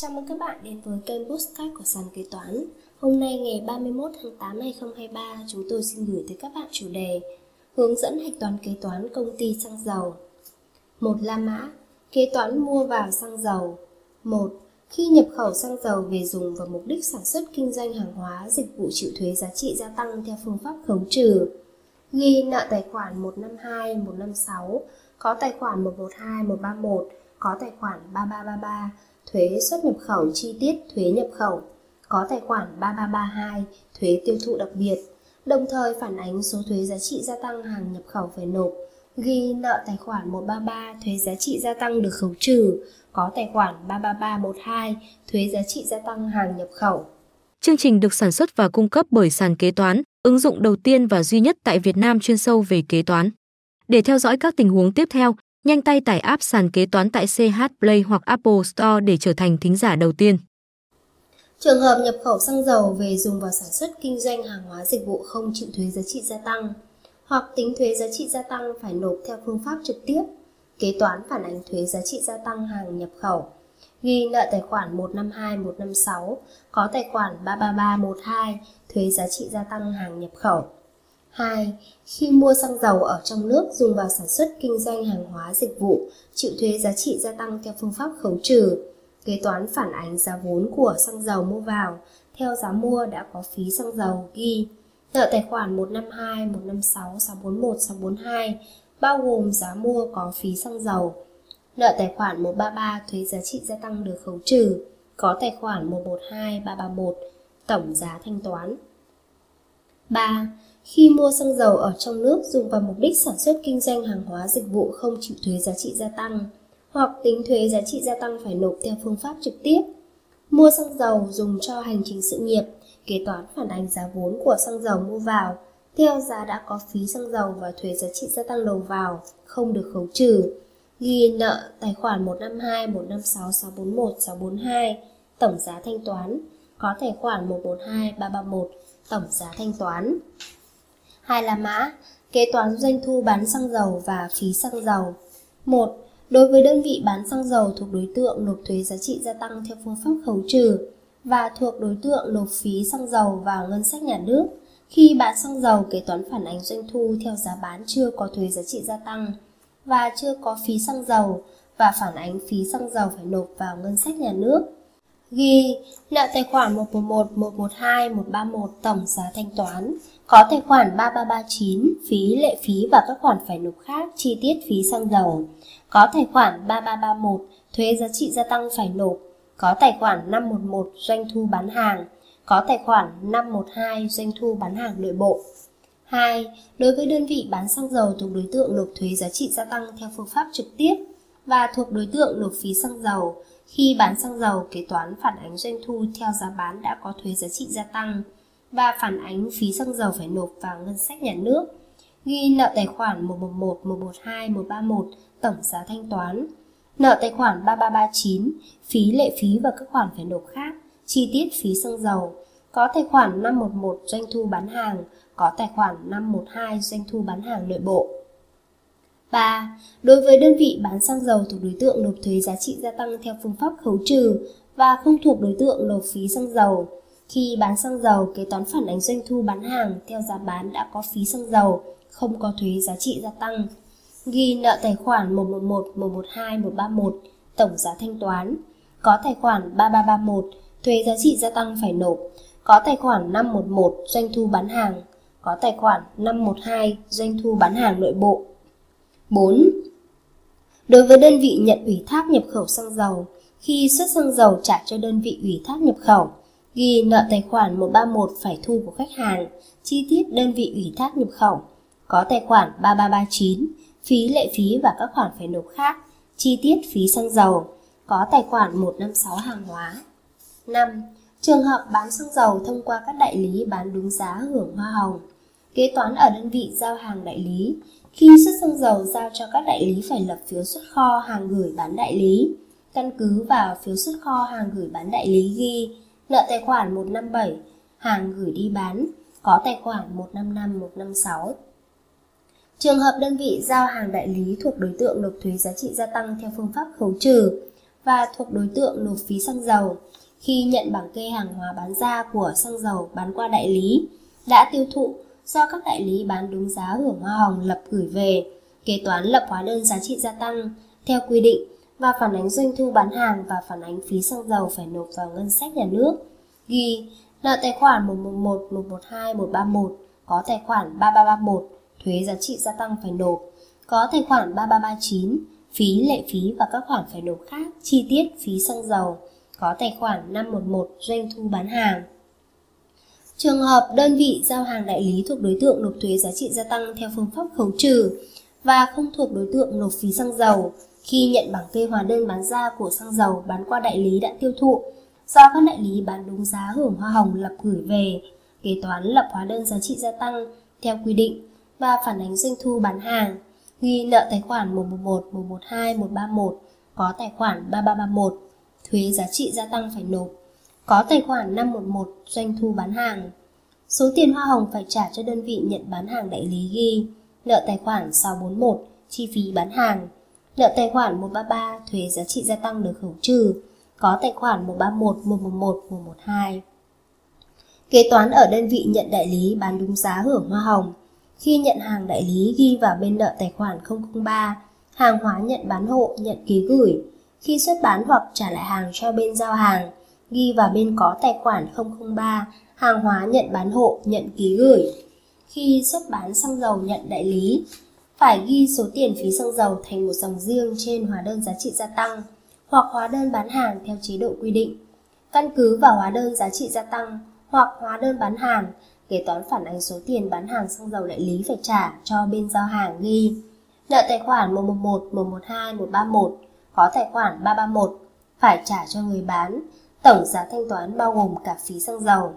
Chào mừng các bạn đến với kênh Postcard của Sàn Kế Toán. Hôm nay ngày 31 tháng 8 2023, chúng tôi xin gửi tới các bạn chủ đề Hướng dẫn hạch toán kế toán công ty xăng dầu. Một La Mã, kế toán mua vào xăng dầu. Một Khi nhập khẩu xăng dầu về dùng vào mục đích sản xuất kinh doanh hàng hóa, dịch vụ chịu thuế giá trị gia tăng theo phương pháp khấu trừ. Ghi nợ tài khoản 152, 156, có tài khoản 112, 131, có tài khoản 3333 thuế xuất nhập khẩu chi tiết thuế nhập khẩu, có tài khoản 3332 thuế tiêu thụ đặc biệt, đồng thời phản ánh số thuế giá trị gia tăng hàng nhập khẩu phải nộp, ghi nợ tài khoản 133 thuế giá trị gia tăng được khấu trừ, có tài khoản 33312 thuế giá trị gia tăng hàng nhập khẩu. Chương trình được sản xuất và cung cấp bởi sàn kế toán, ứng dụng đầu tiên và duy nhất tại Việt Nam chuyên sâu về kế toán. Để theo dõi các tình huống tiếp theo, Nhanh tay tải app sàn kế toán tại CH Play hoặc Apple Store để trở thành thính giả đầu tiên. Trường hợp nhập khẩu xăng dầu về dùng vào sản xuất kinh doanh hàng hóa dịch vụ không chịu thuế giá trị gia tăng hoặc tính thuế giá trị gia tăng phải nộp theo phương pháp trực tiếp, kế toán phản ánh thuế giá trị gia tăng hàng nhập khẩu. Ghi nợ tài khoản 152 156 có tài khoản 33312 thuế giá trị gia tăng hàng nhập khẩu. 2. Khi mua xăng dầu ở trong nước dùng vào sản xuất kinh doanh hàng hóa dịch vụ, chịu thuế giá trị gia tăng theo phương pháp khấu trừ. Kế toán phản ánh giá vốn của xăng dầu mua vào, theo giá mua đã có phí xăng dầu ghi. Nợ tài khoản 152, 156, 641, 642 bao gồm giá mua có phí xăng dầu. Nợ tài khoản 133 thuế giá trị gia tăng được khấu trừ, có tài khoản 112, 331 tổng giá thanh toán. 3 khi mua xăng dầu ở trong nước dùng vào mục đích sản xuất kinh doanh hàng hóa dịch vụ không chịu thuế giá trị gia tăng hoặc tính thuế giá trị gia tăng phải nộp theo phương pháp trực tiếp. Mua xăng dầu dùng cho hành trình sự nghiệp, kế toán phản ánh giá vốn của xăng dầu mua vào theo giá đã có phí xăng dầu và thuế giá trị gia tăng đầu vào không được khấu trừ. Ghi nợ tài khoản 152, 156, 641, 642 tổng giá thanh toán có tài khoản 142, 331 tổng giá thanh toán. Hai là mã, kế toán doanh thu bán xăng dầu và phí xăng dầu. 1. Đối với đơn vị bán xăng dầu thuộc đối tượng nộp thuế giá trị gia tăng theo phương pháp khấu trừ và thuộc đối tượng nộp phí xăng dầu vào ngân sách nhà nước, khi bán xăng dầu kế toán phản ánh doanh thu theo giá bán chưa có thuế giá trị gia tăng và chưa có phí xăng dầu và phản ánh phí xăng dầu phải nộp vào ngân sách nhà nước. Ghi nợ tài khoản 111, 112, 131 tổng giá thanh toán có tài khoản 3339, phí lệ phí và các khoản phải nộp khác, chi tiết phí xăng dầu. Có tài khoản 3331, thuế giá trị gia tăng phải nộp. Có tài khoản 511, doanh thu bán hàng. Có tài khoản 512, doanh thu bán hàng nội bộ. 2. Đối với đơn vị bán xăng dầu thuộc đối tượng nộp thuế giá trị gia tăng theo phương pháp trực tiếp và thuộc đối tượng nộp phí xăng dầu, khi bán xăng dầu kế toán phản ánh doanh thu theo giá bán đã có thuế giá trị gia tăng và phản ánh phí xăng dầu phải nộp vào ngân sách nhà nước. Ghi nợ tài khoản 111, 112, 131 tổng giá thanh toán. Nợ tài khoản 3339, phí lệ phí và các khoản phải nộp khác, chi tiết phí xăng dầu. Có tài khoản 511 doanh thu bán hàng, có tài khoản 512 doanh thu bán hàng nội bộ. 3. Đối với đơn vị bán xăng dầu thuộc đối tượng nộp thuế giá trị gia tăng theo phương pháp khấu trừ và không thuộc đối tượng nộp phí xăng dầu, khi bán xăng dầu, kế toán phản ánh doanh thu bán hàng theo giá bán đã có phí xăng dầu, không có thuế giá trị gia tăng. Ghi nợ tài khoản 111, 112, 131, tổng giá thanh toán. Có tài khoản 3331, thuế giá trị gia tăng phải nộp. Có tài khoản 511, doanh thu bán hàng. Có tài khoản 512, doanh thu bán hàng nội bộ. 4. Đối với đơn vị nhận ủy thác nhập khẩu xăng dầu, khi xuất xăng dầu trả cho đơn vị ủy thác nhập khẩu, ghi nợ tài khoản 131 phải thu của khách hàng, chi tiết đơn vị ủy thác nhập khẩu, có tài khoản 3339, phí lệ phí và các khoản phải nộp khác, chi tiết phí xăng dầu, có tài khoản 156 hàng hóa. 5. Trường hợp bán xăng dầu thông qua các đại lý bán đúng giá hưởng hoa hồng. Kế toán ở đơn vị giao hàng đại lý, khi xuất xăng dầu giao cho các đại lý phải lập phiếu xuất kho hàng gửi bán đại lý. Căn cứ vào phiếu xuất kho hàng gửi bán đại lý ghi nợ tài khoản 157, hàng gửi đi bán, có tài khoản 155, 156. Trường hợp đơn vị giao hàng đại lý thuộc đối tượng nộp thuế giá trị gia tăng theo phương pháp khấu trừ và thuộc đối tượng nộp phí xăng dầu khi nhận bảng kê hàng hóa bán ra của xăng dầu bán qua đại lý đã tiêu thụ do các đại lý bán đúng giá hưởng hoa hồng lập gửi về, kế toán lập hóa đơn giá trị gia tăng theo quy định và phản ánh doanh thu bán hàng và phản ánh phí xăng dầu phải nộp vào ngân sách nhà nước. Ghi nợ tài khoản 111, 112, 131 có tài khoản 3331 thuế giá trị gia tăng phải nộp, có tài khoản 3339 phí lệ phí và các khoản phải nộp khác chi tiết phí xăng dầu, có tài khoản 511 doanh thu bán hàng. Trường hợp đơn vị giao hàng đại lý thuộc đối tượng nộp thuế giá trị gia tăng theo phương pháp khấu trừ và không thuộc đối tượng nộp phí xăng dầu khi nhận bảng kê hóa đơn bán ra của xăng dầu bán qua đại lý đã tiêu thụ do các đại lý bán đúng giá hưởng hoa hồng lập gửi về, kế toán lập hóa đơn giá trị gia tăng theo quy định và phản ánh doanh thu bán hàng, ghi nợ tài khoản 111, 112, 131 có tài khoản 3331, thuế giá trị gia tăng phải nộp có tài khoản 511 doanh thu bán hàng. Số tiền hoa hồng phải trả cho đơn vị nhận bán hàng đại lý ghi nợ tài khoản 641 chi phí bán hàng, nợ tài khoản 133 thuế giá trị gia tăng được khấu trừ, có tài khoản 131, 111, 112. Kế toán ở đơn vị nhận đại lý bán đúng giá hưởng hoa hồng. Khi nhận hàng đại lý ghi vào bên nợ tài khoản 003, hàng hóa nhận bán hộ nhận ký gửi. Khi xuất bán hoặc trả lại hàng cho bên giao hàng, ghi vào bên có tài khoản 003, hàng hóa nhận bán hộ, nhận ký gửi. Khi xuất bán xăng dầu nhận đại lý, phải ghi số tiền phí xăng dầu thành một dòng riêng trên hóa đơn giá trị gia tăng hoặc hóa đơn bán hàng theo chế độ quy định. Căn cứ vào hóa đơn giá trị gia tăng hoặc hóa đơn bán hàng, kế toán phản ánh số tiền bán hàng xăng dầu đại lý phải trả cho bên giao hàng ghi nợ tài khoản 111, 112, 131 có tài khoản 331 phải trả cho người bán Tổng giá thanh toán bao gồm cả phí xăng dầu.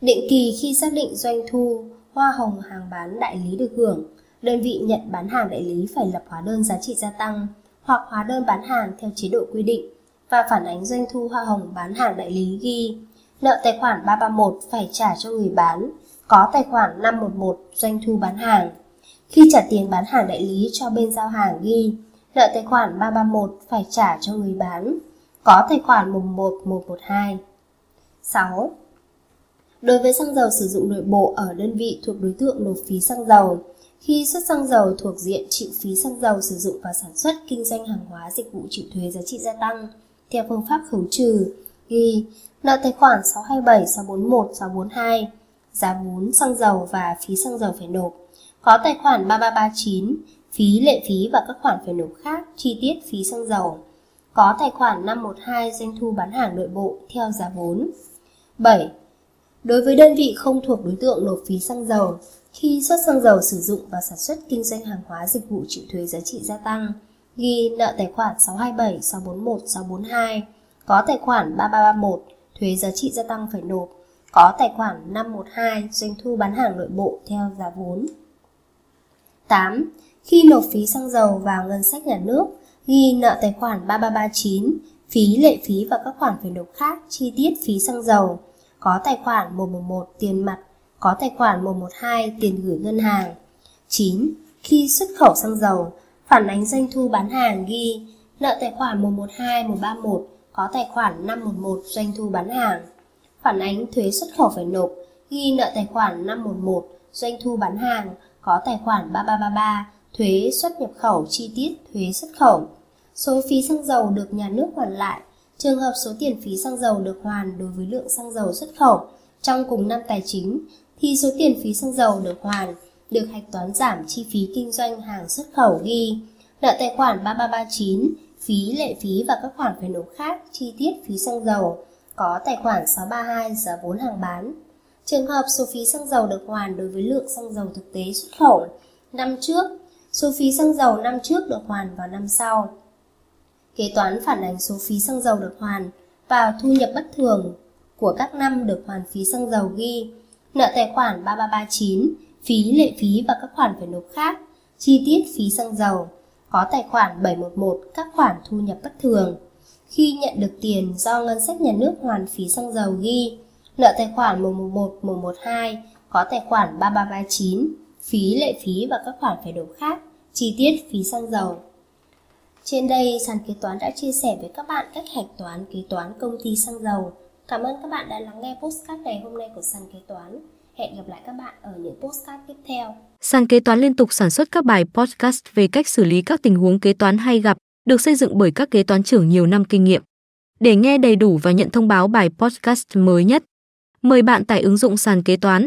Định kỳ khi xác định doanh thu, hoa hồng hàng bán đại lý được hưởng, đơn vị nhận bán hàng đại lý phải lập hóa đơn giá trị gia tăng hoặc hóa đơn bán hàng theo chế độ quy định và phản ánh doanh thu hoa hồng bán hàng đại lý ghi nợ tài khoản 331 phải trả cho người bán, có tài khoản 511 doanh thu bán hàng. Khi trả tiền bán hàng đại lý cho bên giao hàng ghi nợ tài khoản 331 phải trả cho người bán, có tài khoản mùng 1 112. 6. Đối với xăng dầu sử dụng nội bộ ở đơn vị thuộc đối tượng nộp phí xăng dầu, khi xuất xăng dầu thuộc diện chịu phí xăng dầu sử dụng vào sản xuất kinh doanh hàng hóa dịch vụ chịu thuế giá trị gia tăng theo phương pháp khấu trừ ghi nợ tài khoản 627, 641, 642 giá vốn xăng dầu và phí xăng dầu phải nộp có tài khoản 3339 phí lệ phí và các khoản phải nộp khác chi tiết phí xăng dầu có tài khoản 512 doanh thu bán hàng nội bộ theo giá vốn. 7. Đối với đơn vị không thuộc đối tượng nộp phí xăng dầu, khi xuất xăng dầu sử dụng vào sản xuất kinh doanh hàng hóa dịch vụ chịu thuế giá trị gia tăng, ghi nợ tài khoản 627, 641, 642, có tài khoản 3331, thuế giá trị gia tăng phải nộp, có tài khoản 512, doanh thu bán hàng nội bộ theo giá vốn. 8. Khi nộp phí xăng dầu vào ngân sách nhà nước, ghi nợ tài khoản 3339, phí lệ phí và các khoản phải nộp khác chi tiết phí xăng dầu, có tài khoản 111 tiền mặt, có tài khoản 112 tiền gửi ngân hàng. 9. Khi xuất khẩu xăng dầu, phản ánh doanh thu bán hàng ghi nợ tài khoản 112 131 có tài khoản 511 doanh thu bán hàng. Phản ánh thuế xuất khẩu phải nộp ghi nợ tài khoản 511 doanh thu bán hàng có tài khoản 3333 thuế xuất nhập khẩu chi tiết thuế xuất khẩu số phí xăng dầu được nhà nước hoàn lại, trường hợp số tiền phí xăng dầu được hoàn đối với lượng xăng dầu xuất khẩu trong cùng năm tài chính thì số tiền phí xăng dầu được hoàn được hạch toán giảm chi phí kinh doanh hàng xuất khẩu ghi nợ tài khoản 3339, phí lệ phí và các khoản phải nộp khác chi tiết phí xăng dầu có tài khoản 632 giá vốn hàng bán. Trường hợp số phí xăng dầu được hoàn đối với lượng xăng dầu thực tế xuất khẩu năm trước, số phí xăng dầu năm trước được hoàn vào năm sau. Kế toán phản ánh số phí xăng dầu được hoàn vào thu nhập bất thường của các năm được hoàn phí xăng dầu ghi nợ tài khoản 3339, phí lệ phí và các khoản phải nộp khác, chi tiết phí xăng dầu, có tài khoản 711 các khoản thu nhập bất thường. Khi nhận được tiền do ngân sách nhà nước hoàn phí xăng dầu ghi nợ tài khoản 111 112 có tài khoản 3339, phí lệ phí và các khoản phải nộp khác, chi tiết phí xăng dầu. Trên đây, sàn kế toán đã chia sẻ với các bạn cách hạch toán kế toán công ty xăng dầu. Cảm ơn các bạn đã lắng nghe postcard ngày hôm nay của sàn kế toán. Hẹn gặp lại các bạn ở những postcard tiếp theo. Sàn kế toán liên tục sản xuất các bài podcast về cách xử lý các tình huống kế toán hay gặp, được xây dựng bởi các kế toán trưởng nhiều năm kinh nghiệm. Để nghe đầy đủ và nhận thông báo bài podcast mới nhất, mời bạn tải ứng dụng sàn kế toán,